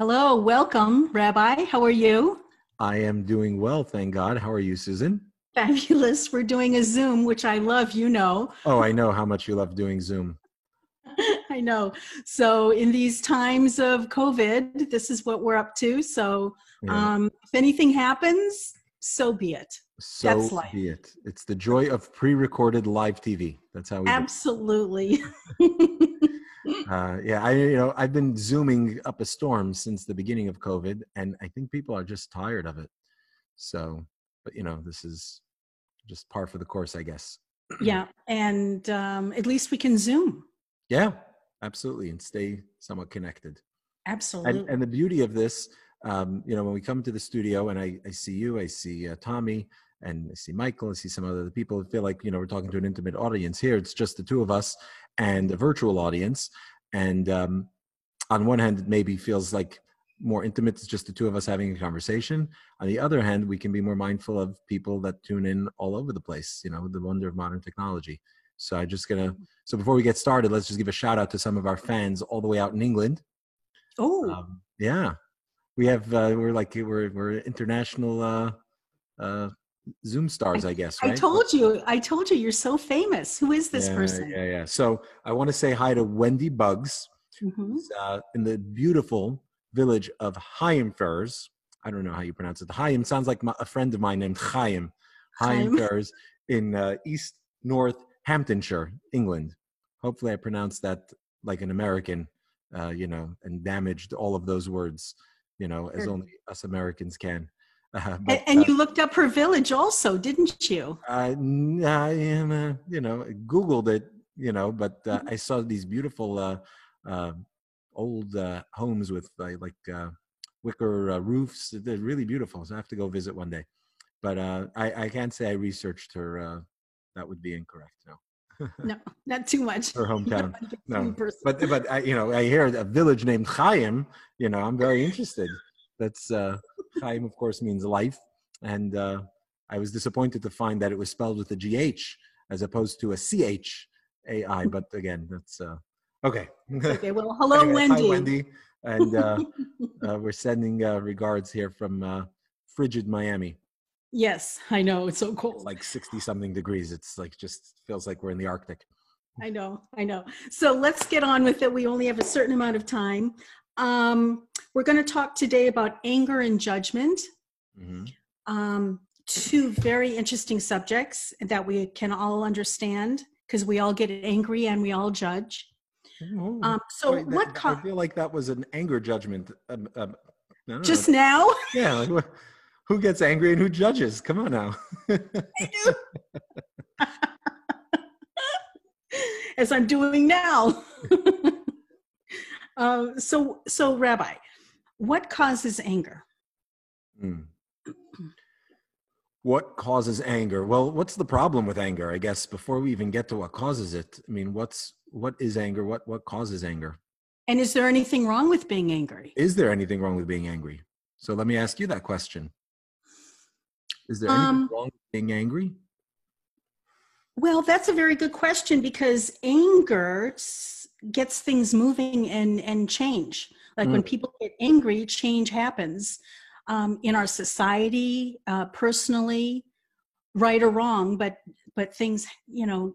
Hello, welcome, Rabbi. How are you? I am doing well, thank God. How are you, Susan? Fabulous. We're doing a Zoom, which I love, you know. Oh, I know how much you love doing Zoom. I know. So, in these times of COVID, this is what we're up to. So, yeah. um, if anything happens, so be it. So That's life. be it. It's the joy of pre-recorded live TV. That's how we. Absolutely. uh, yeah, I you know I've been zooming up a storm since the beginning of COVID, and I think people are just tired of it. So, but you know, this is just par for the course, I guess. yeah, and um, at least we can zoom. Yeah, absolutely, and stay somewhat connected. Absolutely. And, and the beauty of this, um, you know, when we come to the studio and I, I see you, I see uh, Tommy, and I see Michael, I see some other people. I feel like you know we're talking to an intimate audience here. It's just the two of us and a virtual audience. And um, on one hand, it maybe feels like more intimate. It's just the two of us having a conversation. On the other hand, we can be more mindful of people that tune in all over the place. You know, the wonder of modern technology. So I just gonna. So before we get started, let's just give a shout out to some of our fans all the way out in England. Oh, um, yeah, we have. Uh, we're like we're we're international uh, uh, Zoom stars, I, I guess. Right? I told you. I told you. You're so famous. Who is this yeah, person? Yeah, yeah. So I want to say hi to Wendy Bugs mm-hmm. uh, in the beautiful village of Hyam I don't know how you pronounce it. Hyam sounds like my, a friend of mine named Chaim. Higham Ferrers in uh, East North Hamptonshire, England. Hopefully, I pronounced that like an American, uh, you know, and damaged all of those words, you know, as only us Americans can. Uh, but, and, you uh, looked up her village also, didn't you? I, I uh, you know, Googled it, you know, but uh, mm-hmm. I saw these beautiful uh, uh, old homes with like wicker roofs. They're really beautiful. So I have to go visit one day. But I, I can't say I researched her. that would be incorrect. No. no, not too much. Her hometown. no, but but I, you know, I hear a village named Chaim. You know, I'm very interested. That's uh, Chaim, of course, means life, and uh, I was disappointed to find that it was spelled with a GH as opposed to a CH AI. But again, that's uh, okay. Okay. Well, hello, anyway, Wendy. Hi, Wendy, and uh, uh, we're sending uh, regards here from uh, frigid Miami. Yes, I know it's so cold. It's like sixty something degrees. It's like just feels like we're in the Arctic. I know, I know. So let's get on with it. We only have a certain amount of time. Um, we're going to talk today about anger and judgment. Mm-hmm. Um, two very interesting subjects that we can all understand because we all get angry and we all judge. Oh, um, so wait, what? Co- I feel like that was an anger judgment. Um, um, just know. now? Yeah. Like, who gets angry and who judges? Come on now. As I'm doing now. Uh, so, so Rabbi, what causes anger? Hmm. What causes anger? Well, what's the problem with anger? I guess before we even get to what causes it, I mean, what's what is anger? What what causes anger? And is there anything wrong with being angry? Is there anything wrong with being angry? So let me ask you that question. Is there anything um, wrong with being angry? Well, that's a very good question because anger gets things moving and and change like mm. when people get angry change happens um, in our society uh, personally right or wrong but but things you know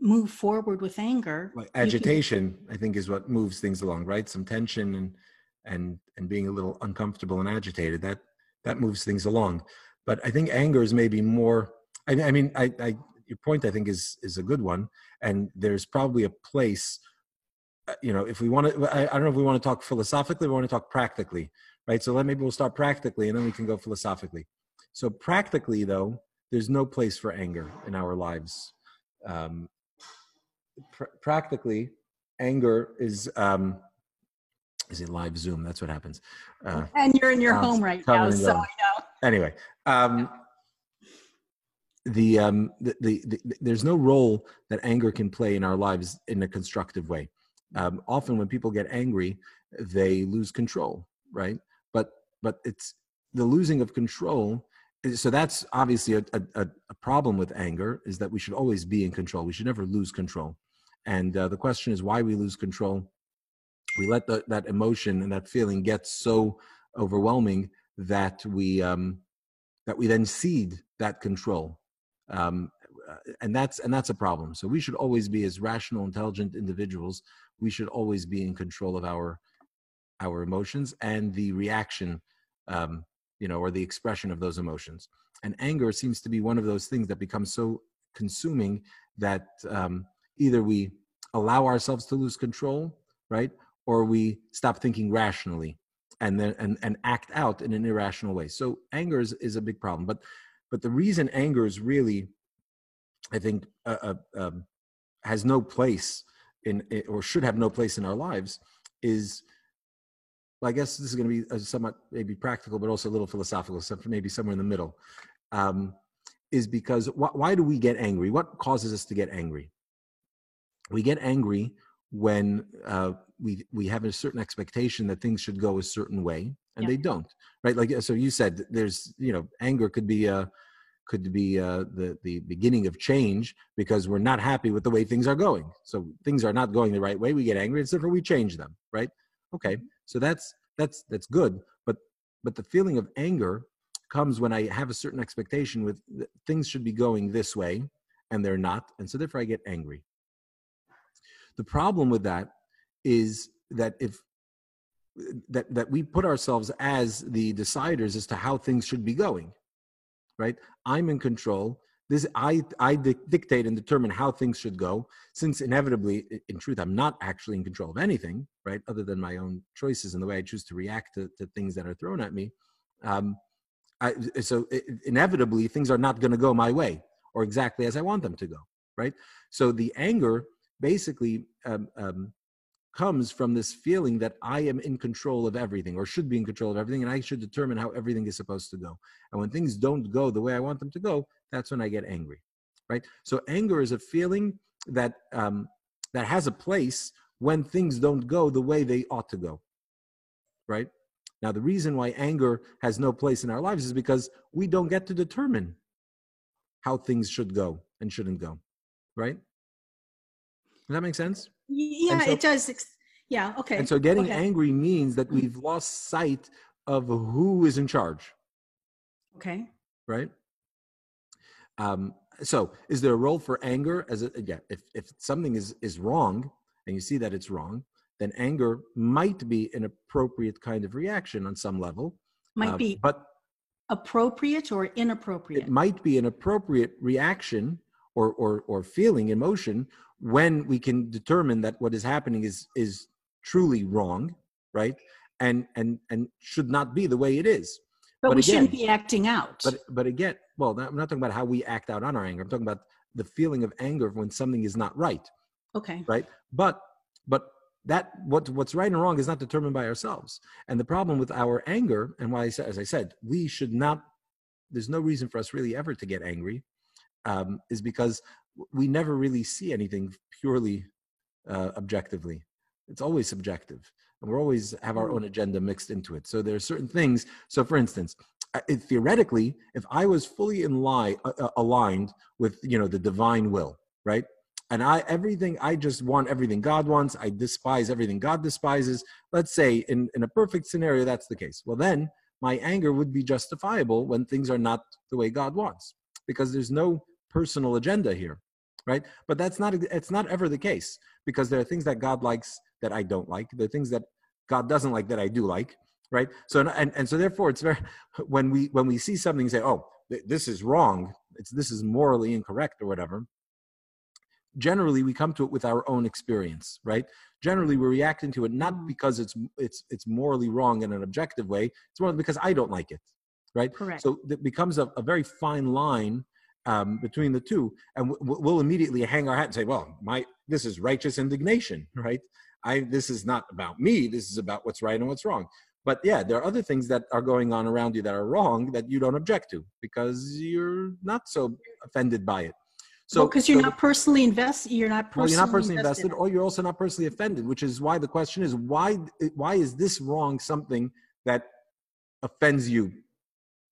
move forward with anger. Like agitation can, i think is what moves things along right? Some tension and and and being a little uncomfortable and agitated that that moves things along. But i think anger is maybe more i, I mean I, I your point i think is is a good one. And there's probably a place you know, if we want to, I, I, don't know if we want to talk philosophically, we want to talk practically, right? So let maybe we'll start practically and then we can go philosophically. So practically, though, there's no place for anger in our lives. Um, pr- practically, anger is um, is it live Zoom? That's what happens. Uh, and you're in your home right now, so I know. Anyway, um, the, um, the, the, the, there's no role that anger can play in our lives in a constructive way um, often when people get angry they lose control right? But but it's the losing of control so that's obviously a, a, a, problem with anger is that we should always be in control. We should never lose control. And uh, the question is why we lose control. We let the, that emotion and that feeling get so overwhelming that we um, that we then cede that control. Um, and that's and that's a problem. So we should always be as rational intelligent individuals. We should always be in control of our our emotions and the reaction um, you know or the expression of those emotions. And anger seems to be one of those things that becomes so consuming that um, either we allow ourselves to lose control right or we stop thinking rationally and then and, and act out in an irrational way. So anger is, is a big problem. But but the reason anger is really i think uh, uh, um, has no place in or should have no place in our lives is well, I guess this is going to be somewhat maybe practical, but also a little philosophical, so maybe somewhere in the middle. Um, is because wh- why do we get angry? What causes us to get angry? We get angry when uh, we we have a certain expectation that things should go a certain way and yeah. they don't right like so you said there's you know anger could be a uh, could be uh, the the beginning of change because we're not happy with the way things are going. So things are not going the right way we get angry and therefore we change them right? Okay so that's that's that's good but but the feeling of anger comes when i have a certain expectation with things should be going this way and they're not and so therefore i get angry. The problem with that is that if that that we put ourselves as the deciders as to how things should be going right? I'm in control. This i i dictate and determine how things should go since inevitably in truth i'm not actually in control of anything right other than my own choices and the way i choose to react to, to things that are thrown at me. Um, I, so it, inevitably things are not going to go my way or exactly as i want them to go right? So the anger basically um, um, comes from this feeling that I am in control of everything or should be in control of everything and I should determine how everything is supposed to go. And when things don't go the way I want them to go, that's when I get angry, right? So anger is a feeling that um, that has a place when things don't go the way they ought to go, right? Now, the reason why anger has no place in our lives is because we don't get to determine how things should go and shouldn't go, right? Does that make sense? Yeah, so, it does. Yeah, okay. And so getting okay. angry means that we've lost sight of who is in charge. Okay. Right? Um, so is there a role for anger as a yeah, if, if something is is wrong and you see that it's wrong, then anger might be an appropriate kind of reaction on some level. Might uh, be but appropriate or inappropriate. It might be an appropriate reaction or or or feeling emotion when we can determine that what is happening is is truly wrong right? And and and should not be the way it is. But, but we again, shouldn't be acting out. but but again well i'm not talking about how we act out on our anger. I'm talking about the feeling of anger when something is not right okay. right? But but that what what's right and wrong is not determined by ourselves. And the problem with our anger and why I said, as i said we should not there's no reason for us really ever to get angry um, is because we never really see anything purely uh, objectively. It's always subjective, and we're always have our own mm. agenda mixed into it. So there are certain things. So, for instance, theoretically, if I was fully in line, uh, aligned with you know the divine will, right? And I everything I just want everything God wants. I despise everything God despises. Let's say in in a perfect scenario that's the case. Well, then my anger would be justifiable when things are not the way God wants, because there's no personal agenda here right? But that's not it's not ever the case because there are things that god likes that i don't like. There are things that god doesn't like that i do like right? So and, and so therefore it's very when we when we see something and say oh this is wrong. It's this is morally incorrect or whatever generally we come to it with our own experience right? Generally we're reacting to it not mm-hmm. because it's it's it's morally wrong in an objective way. It's more because i don't like it right? Correct. So it becomes a, a very fine line um, between the two, and we'll immediately hang our hat and say, "Well, my this is righteous indignation, right? I this is not about me. This is about what's right and what's wrong." But yeah, there are other things that are going on around you that are wrong that you don't object to because you're not so offended by it. So because well, you're so, not personally invested, you're not personally, well, you're not personally invested, invested, or you're also not personally offended. Which is why the question is why why is this wrong something that offends you,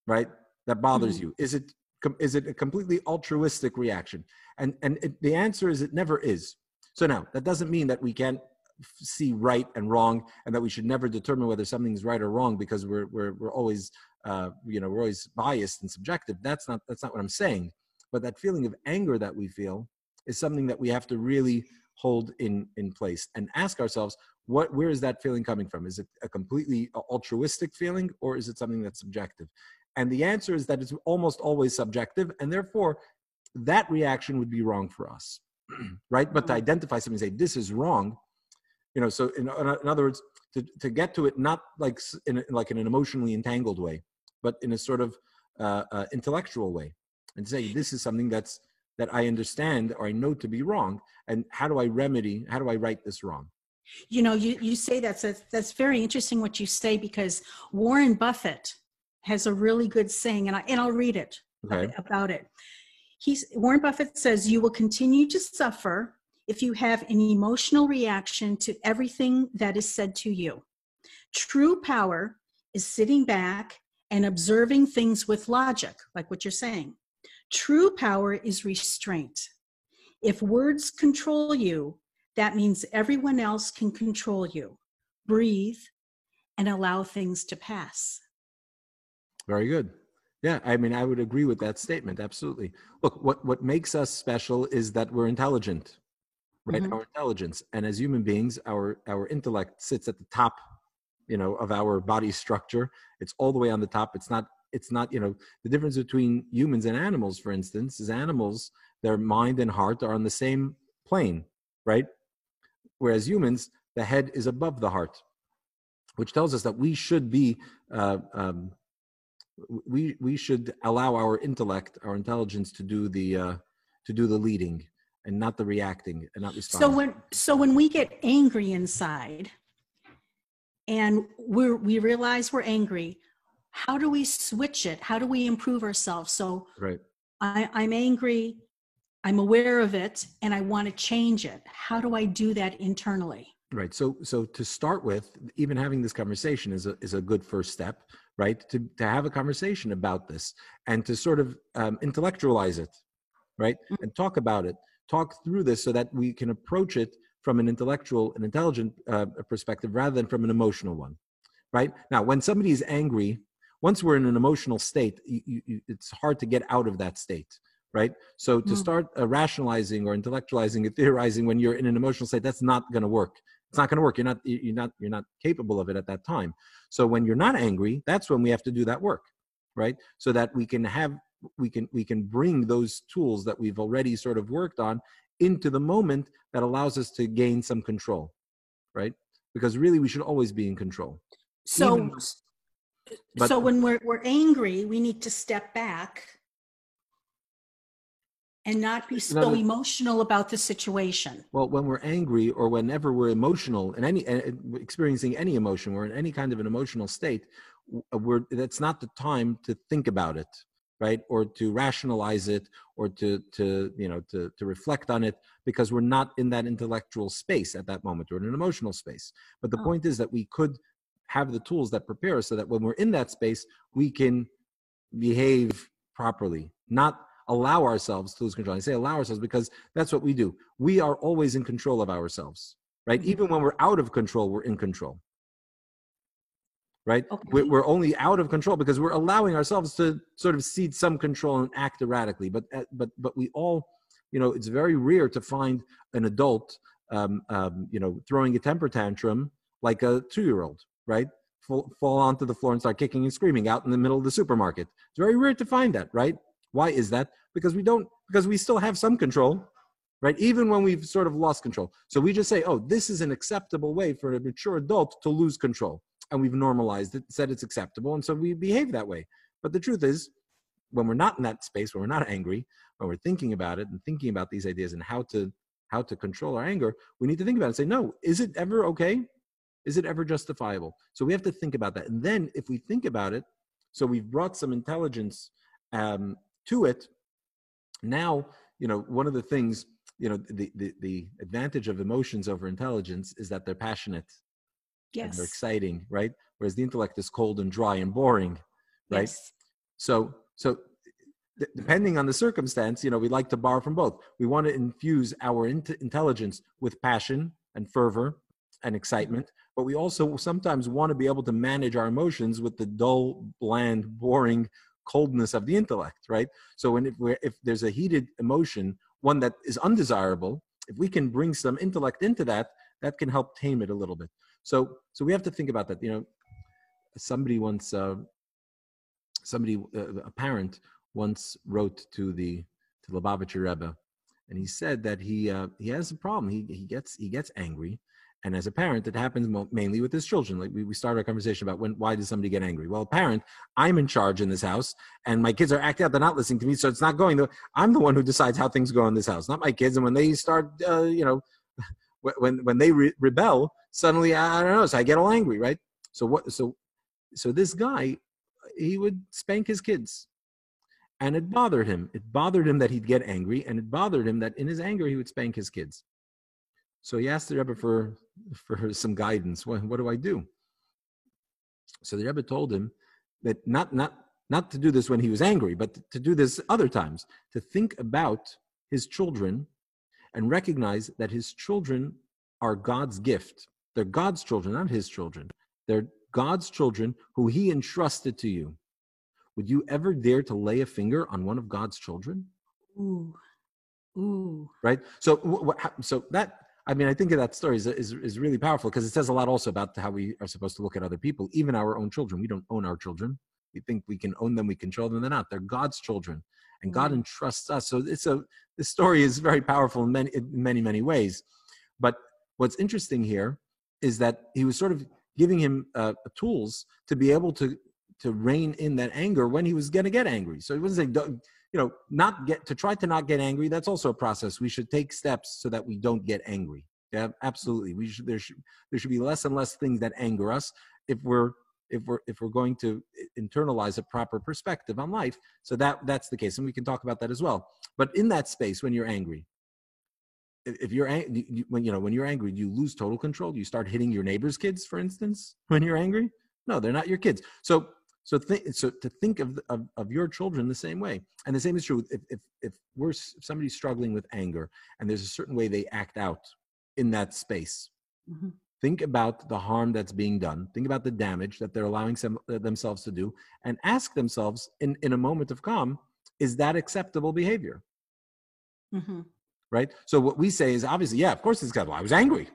right? That bothers mm-hmm. you? Is it is it a completely altruistic reaction? And and it, the answer is it never is. So now that doesn't mean that we can't see right and wrong and that we should never determine whether something's right or wrong because we're we're, we're always uh, you know we're always biased and subjective. That's not that's not what i'm saying. But that feeling of anger that we feel is something that we have to really hold in in place and ask ourselves what where is that feeling coming from? Is it a completely altruistic feeling or is it something that's subjective and the answer is that it's almost always subjective and therefore that reaction would be wrong for us right but to mm-hmm. identify something and say this is wrong you know so in, in other words to, to get to it not like in like in an emotionally entangled way but in a sort of uh, uh, intellectual way and say this is something that's that i understand or i know to be wrong and how do i remedy how do i right this wrong you know you, you say that's that's very interesting what you say because warren buffett has a really good saying and, I, and i'll read it uh, okay. about it He's, Warren Buffett says you will continue to suffer if you have an emotional reaction to everything that is said to you. True power is sitting back and observing things with logic, like what you're saying. True power is restraint. If words control you, that means everyone else can control you. Breathe and allow things to pass. Very good. Yeah, I mean, I would agree with that statement. Absolutely. Look, what, what makes us special is that we're intelligent, right? Mm-hmm. Our intelligence. And as human beings, our, our intellect sits at the top, you know, of our body structure. It's all the way on the top. It's not, it's not, you know, the difference between humans and animals, for instance, is animals, their mind and heart are on the same plane, right? Whereas humans, the head is above the heart, which tells us that we should be uh, um, we we should allow our intellect, our intelligence, to do the uh, to do the leading and not the reacting and not responding. So when so when we get angry inside, and we we realize we're angry, how do we switch it? How do we improve ourselves? So right, I, I'm angry. I'm aware of it and I want to change it. How do I do that internally? Right. So so to start with, even having this conversation is a is a good first step right? To, to have a conversation about this and to sort of um, intellectualize it, right? Mm. And talk about it, talk through this so that we can approach it from an intellectual and intelligent uh, perspective rather than from an emotional one, right? Now, when somebody is angry, once we're in an emotional state, you, you, it's hard to get out of that state, right? So to mm. start uh, rationalizing or intellectualizing or theorizing when you're in an emotional state, that's not going to work it's not going to work. You're not you're not you're not capable of it at that time. So when you're not angry that's when we have to do that work right? So that we can have we can we can bring those tools that we've already sort of worked on into the moment that allows us to gain some control right? Because really we should always be in control so Even, but, so when we're we're angry we need to step back and not be so emotional about the situation. Well, when we're angry or whenever we're emotional and any eh, eh, experiencing any emotion, we're in any kind of an emotional state, uh, we're that's not the time to think about it, right? Or to rationalize it or to to you know to to reflect on it because we're not in that intellectual space at that moment. We're in an emotional space. But the oh. point is that we could have the tools that prepare us so that when we're in that space, we can behave properly, not allow ourselves to lose control. I say allow ourselves because that's what we do. We are always in control of ourselves, right? Mm-hmm. Even when we're out of control, we're in control. Right? Okay. We're only out of control because we're allowing ourselves to sort of cede some control and act erratically. But uh, but but we all, you know, it's very rare to find an adult, um, um, you know, throwing a temper tantrum like a two-year-old, right? Fall, fall onto the floor and start kicking and screaming out in the middle of the supermarket. It's very rare to find that, right? Why is that? Because we don't, because we still have some control, right? Even when we've sort of lost control. So we just say, oh, this is an acceptable way for a mature adult to lose control. And we've normalized it, said it's acceptable. And so we behave that way. But the truth is, when we're not in that space, when we're not angry, when we're thinking about it and thinking about these ideas and how to how to control our anger, we need to think about it and say, no, is it ever okay? Is it ever justifiable? So we have to think about that. And then if we think about it, so we've brought some intelligence um, to it. Now you know one of the things you know the, the the advantage of emotions over intelligence is that they're passionate yes they're exciting right? Whereas the intellect is cold and dry and boring right? Yes. so so depending on the circumstance you know we like to borrow from both. We want to infuse our int- intelligence with passion and fervor and mm-hmm. excitement, but we also sometimes want to be able to manage our emotions with the dull, bland, boring coldness of the intellect, right? So when if, if there's a heated emotion, one that is undesirable, if we can bring some intellect into that, that can help tame it a little bit. So so we have to think about that. You know, somebody once, uh, somebody uh, a parent once wrote to the to Lubavitcher Rebbe, and he said that he uh, he has a problem. He he gets he gets angry, and as a parent, it happens mainly with his children. Like we, we started our conversation about when, why does somebody get angry? Well, parent, I'm in charge in this house and my kids are acting out. They're not listening to me. So it's not going the, I'm the one who decides how things go in this house, not my kids. And when they start, uh, you know, when, when they re- rebel, suddenly, I don't know. So I get all angry, right? So what, so, so this guy, he would spank his kids and it bothered him. It bothered him that he'd get angry and it bothered him that in his anger, he would spank his kids. So he asked the Rebbe for, for some guidance. What, what do I do? So the Rebbe told him that not, not, not to do this when he was angry, but to do this other times, to think about his children and recognize that his children are God's gift. They're God's children, not his children. They're God's children who he entrusted to you. Would you ever dare to lay a finger on one of God's children? Ooh. Ooh. Right? So, so that I mean, I think that story is, is, is really powerful because it says a lot also about how we are supposed to look at other people, even our own children. We don't own our children. We think we can own them, we control them. They're not. They're God's children, and God mm-hmm. entrusts us. So it's a this story is very powerful in many in many many ways. But what's interesting here is that he was sort of giving him uh, tools to be able to to rein in that anger when he was going to get angry. So he wasn't saying you know, not get to try to not get angry. That's also a process. We should take steps so that we don't get angry. Yeah, absolutely. We should there should there should be less and less things that anger us if we're if we're if we're going to internalize a proper perspective on life. So that that's the case, and we can talk about that as well. But in that space, when you're angry, if you're angry, when you know when you're angry, you lose total control. You start hitting your neighbor's kids, for instance, when you're angry. No, they're not your kids. So so, think, so to think of, of, of, your children the same way. And the same is true if, if, if we're if somebody's struggling with anger and there's a certain way they act out in that space. Mm-hmm. Think about the harm that's being done. Think about the damage that they're allowing some, uh, themselves to do and ask themselves in, in a moment of calm, is that acceptable behavior? Mm-hmm. Right? So what we say is obviously, yeah, of course it's acceptable. I was angry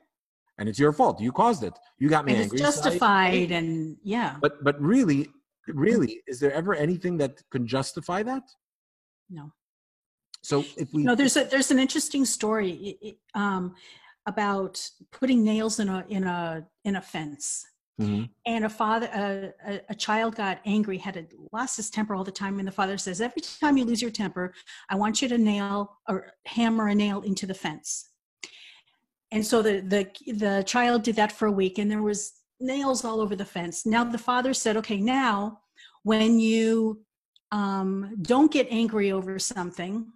and it's your fault. You caused it. You got me and angry. It's justified so I, and yeah. But but really, really? Is there ever anything that can justify that? No. So if we no there's a there's an interesting story um, about putting nails in a in a in a fence. Mm-hmm. and a father a, a, child got angry had a, lost his temper all the time and the father says every time you lose your temper i want you to nail or hammer a nail into the fence. And so the the the child did that for a week and there was nails all over the fence. Now the father said, okay, now when you um, don't get angry over something,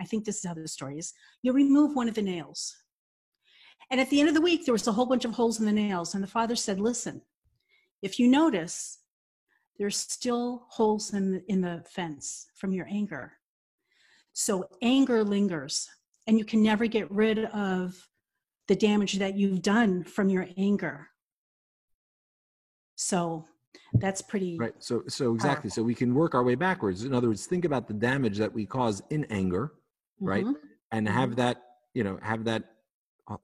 I think this is how the story is, you remove one of the nails. And at the end of the week, there was a whole bunch of holes in the nails. And the father said, listen, if you notice, there's still holes in the, in the fence from your anger. So anger lingers, and you can never get rid of the damage that you've done from your anger. So that's pretty right. So so exactly. Powerful. So we can work our way backwards. In other words, think about the damage that we cause in anger, mm-hmm. right? And mm-hmm. have that, you know, have that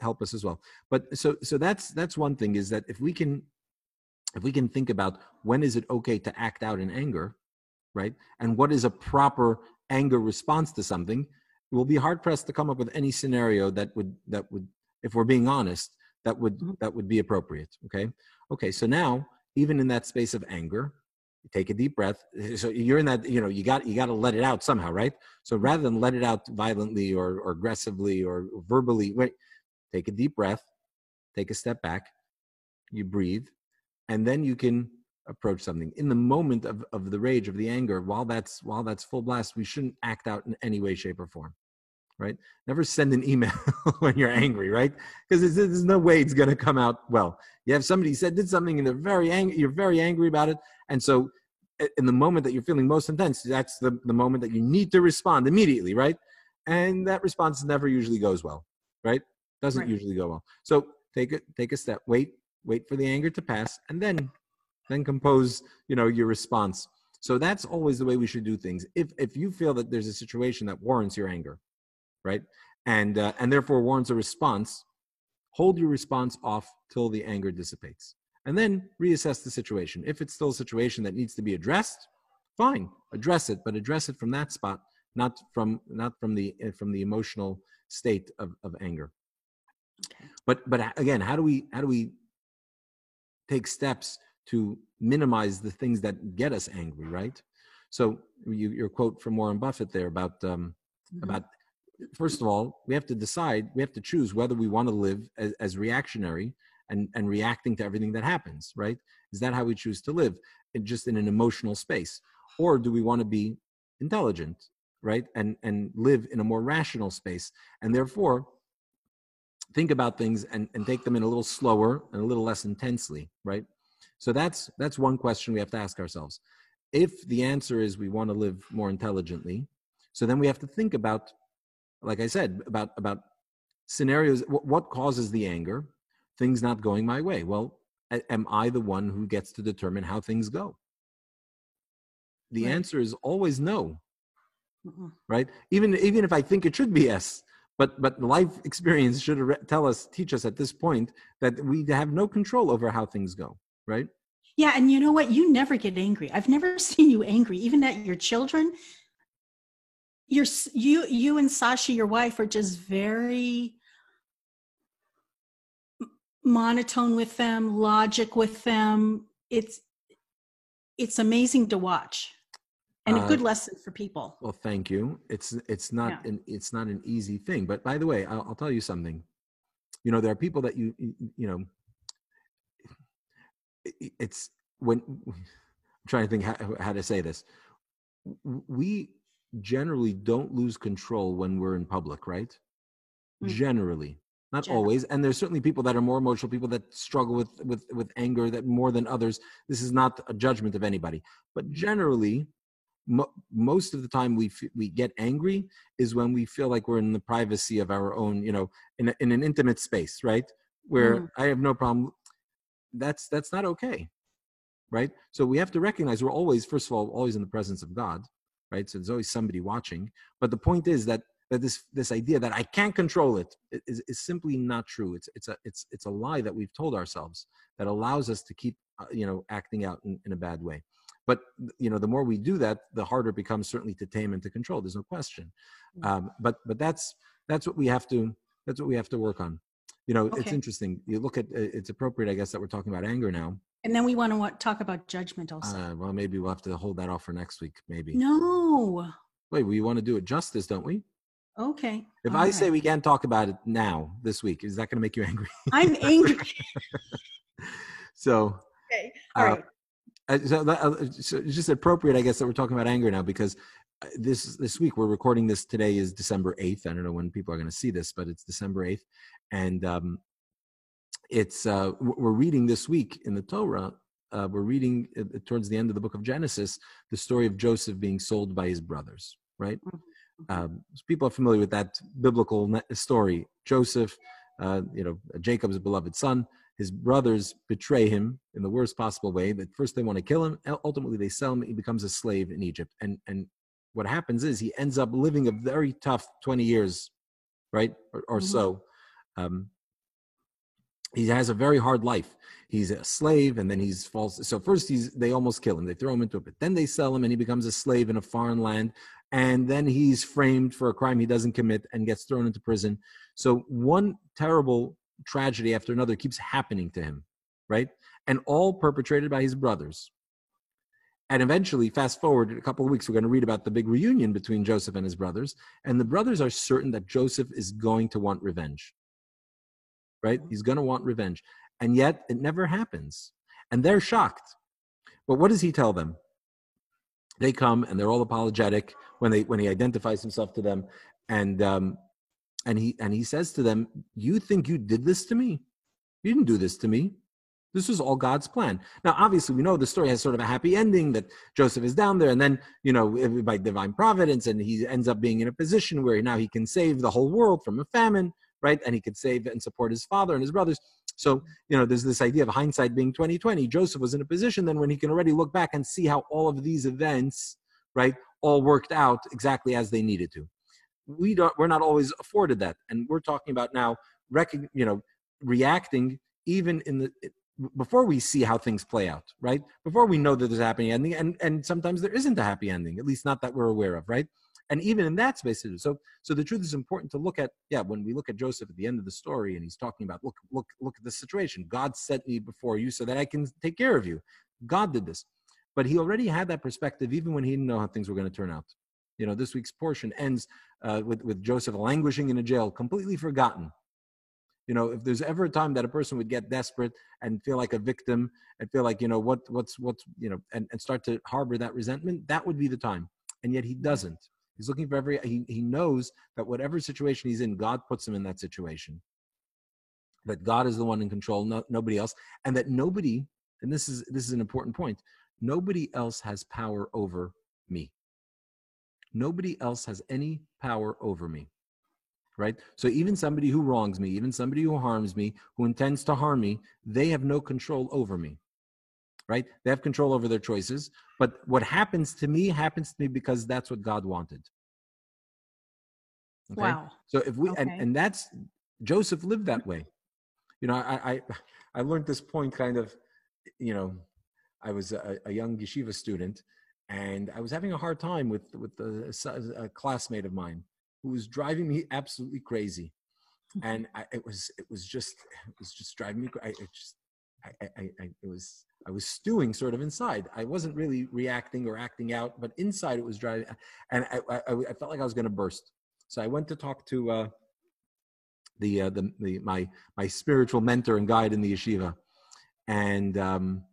help us as well. But so so that's that's one thing is that if we can if we can think about when is it okay to act out in anger, right? And what is a proper anger response to something, we'll be hard pressed to come up with any scenario that would that would if we're being honest that would mm-hmm. that would be appropriate okay okay so now even in that space of anger take a deep breath eh, so you're in that you know you got you got to let it out somehow right? So rather than let it out violently or, or aggressively or verbally wait take a deep breath take a step back you breathe and then you can approach something. In the moment of, of the rage of the anger while that's while that's full blast we shouldn't act out in any way shape or form right? Never send an email when you're angry, right? Because there's, no way it's going to come out well. You have somebody said did something and they're very angry. You're very angry about it, and so in the moment that you're feeling most intense, that's the, the moment that you need to respond immediately, right? And that response never usually goes well, right? Doesn't right. usually go well. So take it take a step wait wait for the anger to pass and then then compose you know your response so that's always the way we should do things if if you feel that there's a situation that warrants your anger right? And uh, and therefore warrants a response. Hold your response off till the anger dissipates. And then reassess the situation. If it's still a situation that needs to be addressed fine address it but address it from that spot not from not from the eh, from the emotional state of, of anger. But but again how do we how do we take steps to minimize the things that get us angry right? So you, your quote from warren buffett there about um, mm-hmm. about first of all we have to decide we have to choose whether we want to live as, as reactionary and and reacting to everything that happens right? Is that how we choose to live? Just in an emotional space. Or do we want to be intelligent right? And and live in a more rational space. And therefore think about things and, and take them in a little slower and a little less intensely right? So that's that's one question we have to ask ourselves. If the answer is we want to live more intelligently so then we have to think about like i said about about scenarios what, what causes the anger things not going my way well am i the one who gets to determine how things go the right. answer is always no Mm-mm. right? Even even if I think it should be yes, but but life experience should tell us, teach us at this point that we have no control over how things go, right? Yeah, and you know what? You never get angry. I've never seen you angry, even at your children. You're you you and Sasha, your wife, are just very monotone with them, logic with them. It's it's amazing to watch and a good uh, lesson for people. Well, thank you. It's it's not yeah. an it's not an easy thing. But by the way, I'll, I'll, tell you something. You know, there are people that you you know. It's when I'm trying to think how, how to say this. We generally don't lose control when we're in public, right? Mm-hmm. Generally, not generally. always. And there's certainly people that are more emotional, people that struggle with with with anger that more than others. This is not a judgment of anybody, but generally mo- most of the time we f- we get angry is when we feel like we're in the privacy of our own you know in, a, in an intimate space right where mm. i have no problem that's that's not okay right so we have to recognize we're always first of all always in the presence of god right? So there's always somebody watching. But the point is that that this this idea that i can't control it is, is simply not true. It's it's a it's it's a lie that we've told ourselves that allows us to keep uh, you know acting out in, in a bad way. But you know the more we do that the harder it becomes certainly to tame and to control. There's no question. Mm. um, but but that's that's what we have to that's what we have to work on. You know okay. it's interesting. You look at it's appropriate i guess that we're talking about anger now and then we want to talk about judgment also. Uh, well maybe we'll have to hold that off for next week maybe. No. Wait we want to do it justice don't we? Okay if All i right. say we can't talk about it now this week is that going to make you angry? I'm angry. So okay All uh, right. so, that, uh, so it's just appropriate, I guess, that we're talking about anger now because uh, this this week we're recording this today is December eighth. I don't know when people are going to see this, but it's December eighth, and um, it's uh, we're reading this week in the Torah. Uh, we're reading uh, towards the end of the book of Genesis the story of Joseph being sold by his brothers. Right? Mm-hmm. Um, so people are familiar with that biblical story. Joseph, uh, you know, Jacob's beloved son, his brothers betray him in the worst possible way. That first they want to kill him, ultimately they sell him. He becomes a slave in Egypt, and and what happens is he ends up living a very tough twenty years, right, or, or mm-hmm. so. Um, he has a very hard life. He's a slave, and then he's false. So first, he's they almost kill him. They throw him into a pit. Then they sell him, and he becomes a slave in a foreign land. And then he's framed for a crime he doesn't commit and gets thrown into prison. So one terrible tragedy after another keeps happening to him, right? And all perpetrated by his brothers. And eventually, fast forward a couple of weeks, we're going to read about the big reunion between Joseph and his brothers. And the brothers are certain that Joseph is going to want revenge, right? He's going to want revenge. And yet, it never happens. And they're shocked. But what does he tell them? They come and they're all apologetic when they when he identifies himself to them, and um, and he and he says to them you think you did this to me you didn't do this to me this was all god's plan now obviously we know the story has sort of a happy ending that joseph is down there and then you know by divine providence and he ends up being in a position where now he can save the whole world from a famine right and he could save and support his father and his brothers So, you know, there's this idea of hindsight being 2020. Joseph was in a position then when he can already look back and see how all of these events, right, all worked out exactly as they needed to. We don't we're not always afforded that. And we're talking about now rec- you know, reacting even in the before we see how things play out, right? Before we know that there's a happy ending, and and sometimes there isn't a happy ending, at least not that we're aware of, right? And even in that space, so so the truth is important to look at. Yeah, when we look at Joseph at the end of the story, and he's talking about, look, look, look at the situation. God set me before you so that I can take care of you. God did this, but he already had that perspective, even when he didn't know how things were going to turn out. You know, this week's portion ends uh, with with Joseph languishing in a jail, completely forgotten you know if there's ever a time that a person would get desperate and feel like a victim and feel like you know what what's what's you know and, and start to harbor that resentment that would be the time and yet he doesn't he's looking for every he, he knows that whatever situation he's in god puts him in that situation. That god is the one in control no, nobody else and that nobody and this is this is an important point nobody else has power over me. Nobody else has any power over me right? So even somebody who wrongs me, even somebody who harms me, who intends to harm me, they have no control over me, right? They have control over their choices. But what happens to me happens to me because that's what God wanted. Okay? Wow. So if we okay. and, and that's Joseph lived that way. You know, I I I learned this point kind of, you know, I was a, a young yeshiva student, and I was having a hard time with with a, a classmate of mine who was driving me absolutely crazy mm-hmm. and I, it was it was just it was just driving me I, it just I, I, I it was I was stewing sort of inside. I wasn't really reacting or acting out, but inside it was driving, and I, I, I felt like I was going to burst. So I went to talk to uh, the, uh, the the my my spiritual mentor and guide in the yeshiva, and um,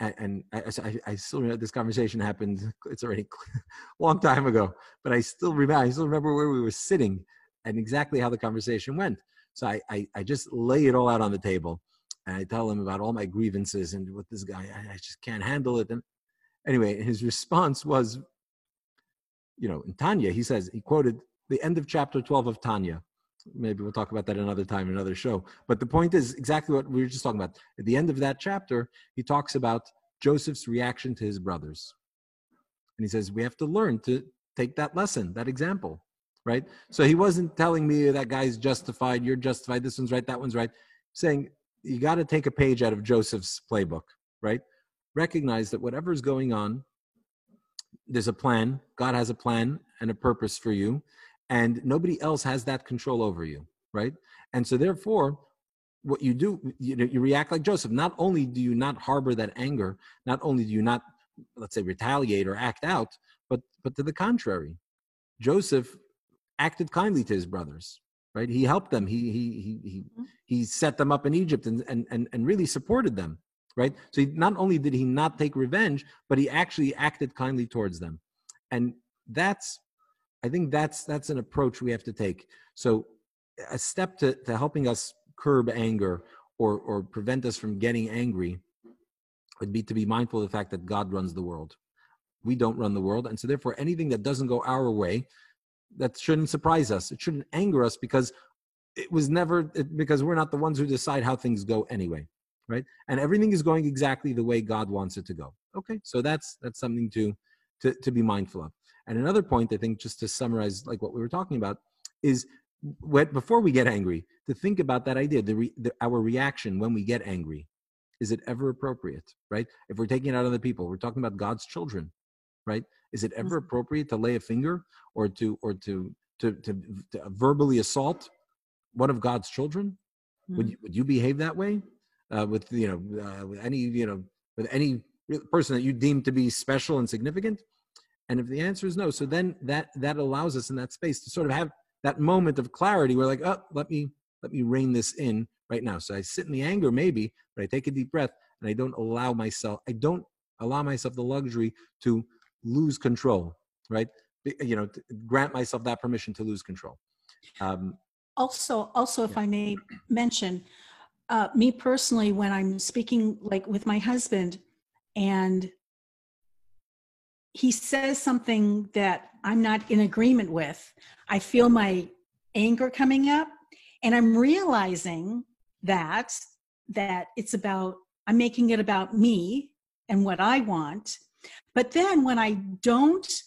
and, I, I, still remember this conversation happened. It's already a long time ago, but I still remember. I still remember where we were sitting and exactly how the conversation went. So I, I, I just lay it all out on the table, and I tell him about all my grievances and with this guy. I, I just can't handle it. And anyway, his response was, you know, in Tanya, he says he quoted the end of chapter twelve of Tanya. Maybe we'll talk about that another time, another show. But the point is exactly what we were just talking about. At the end of that chapter, he talks about Joseph's reaction to his brothers. And he says, we have to learn to take that lesson, that example, right? So he wasn't telling me that guy's justified, you're justified, this one's right, that one's right. Saying, you got to take a page out of Joseph's playbook, right? Recognize that whatever's going on, there's a plan. God has a plan and a purpose for you and nobody else has that control over you right and so therefore what you do you, you react like joseph not only do you not harbor that anger not only do you not let's say retaliate or act out but but to the contrary joseph acted kindly to his brothers right he helped them he he he he, mm-hmm. he set them up in egypt and, and and and really supported them right so he, not only did he not take revenge but he actually acted kindly towards them and that's I think that's that's an approach we have to take. So a step to, to helping us curb anger or or prevent us from getting angry would be to be mindful of the fact that God runs the world. We don't run the world, and so therefore anything that doesn't go our way, that shouldn't surprise us. It shouldn't anger us because it was never it, because we're not the ones who decide how things go anyway, right? And everything is going exactly the way God wants it to go. Okay, so that's that's something to to to be mindful of. And another point, I think, just to summarize like what we were talking about, is what, before we get angry, to think about that idea, the, re, the, our reaction when we get angry. Is it ever appropriate, right? If we're taking it out on the people, we're talking about God's children, right? Is it ever mm-hmm. appropriate to lay a finger or to or to to to, to verbally assault one of God's children? Mm-hmm. Would you, would you behave that way uh, with you know uh, with any you know with any person that you deem to be special and significant? And if the answer is no, so then that that allows us in that space to sort of have that moment of clarity where like, oh, let me let me rein this in right now. So I sit in the anger maybe, but I take a deep breath and I don't allow myself, I don't allow myself the luxury to lose control, right? You know, grant myself that permission to lose control. Um, also, also, if yeah. I may mention, uh, me personally, when I'm speaking like with my husband, and he says something that I'm not in agreement with, I feel my anger coming up. And I'm realizing that that it's about i'm making it about me and what i want but then when i don't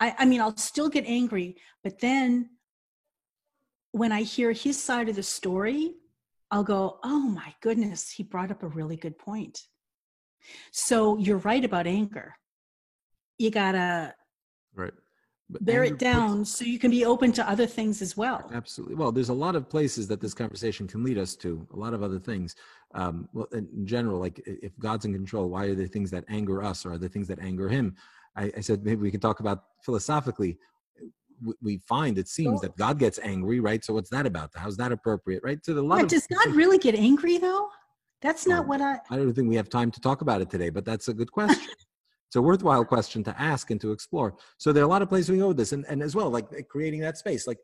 i, I mean i'll still get angry but then when i hear his side of the story i'll go oh my goodness he brought up a really good point. So you're right about anger. You gotta right bear it down so you can be open to other things as well Absolutely. Well, there's a lot of places that this conversation can lead us to. A lot of other things. Um, well, in general, like if God's in control, why are there things that anger us, or are there things that anger Him? I, I said maybe we can talk about philosophically. We, we find it seems that God gets angry, right? So what's that about? How's that appropriate, right? So the yeah, does god really get angry though that's not Oh. what i I don't think we have time to talk about it today, but that's a good question. it's a worthwhile question to ask and to explore. So there are a lot of places we go with this, and, and as well, like creating that space. Like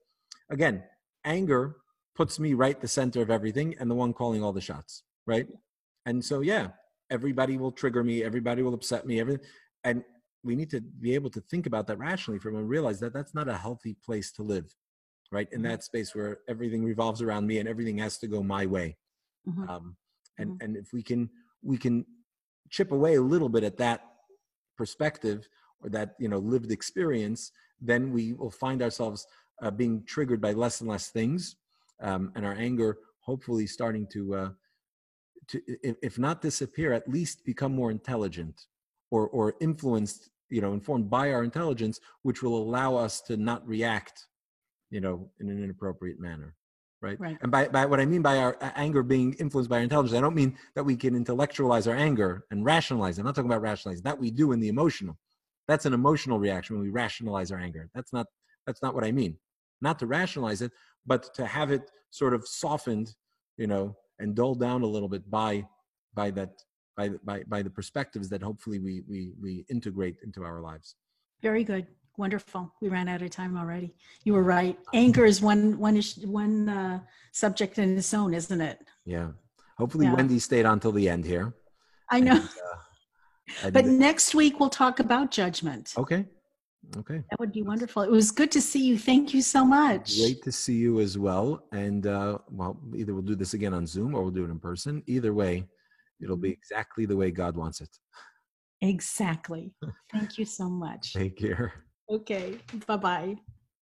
again, anger puts me right the center of everything and the one calling all the shots, right? And so yeah, everybody will trigger me, everybody will upset me, everything, and we need to be able to think about that rationally from and realize that that's not a healthy place to live, right? In Mhm. that space where everything revolves around me and everything has to go my way Mhm. um, and Mhm. and if we can we can chip away a little bit at that perspective or that you know lived experience then we will find ourselves uh, being triggered by less and less things um, and our anger hopefully starting to uh, to if, not disappear at least become more intelligent or or influenced you know informed by our intelligence which will allow us to not react you know in an inappropriate manner right, Right. and by, by what i mean by our uh, anger being influenced by our intelligence i don't mean that we can intellectualize our anger and rationalize it. i'm not talking about rationalizing that we do in the emotional that's an emotional reaction when we rationalize our anger that's not that's not what i mean not to rationalize it but to have it sort of softened you know and dulled down a little bit by by that by by by the perspectives that hopefully we we we integrate into our lives Very good. Wonderful. We ran out of time already. You were right. Anger is one one ish, one uh, subject in its own, isn't it? yeah hopefully Yeah. wendy stayed on till the end here I know. And, uh, But next week we'll talk about judgment. okay okay That would be wonderful. It was good to see you. Thank you so much. Great to see you as well. And uh, well, either we'll do this again on Zoom or we'll do it in person. Either way, it'll be exactly the way God wants it. Exactly. Thank you so much. Take care. Okay. Bye bye.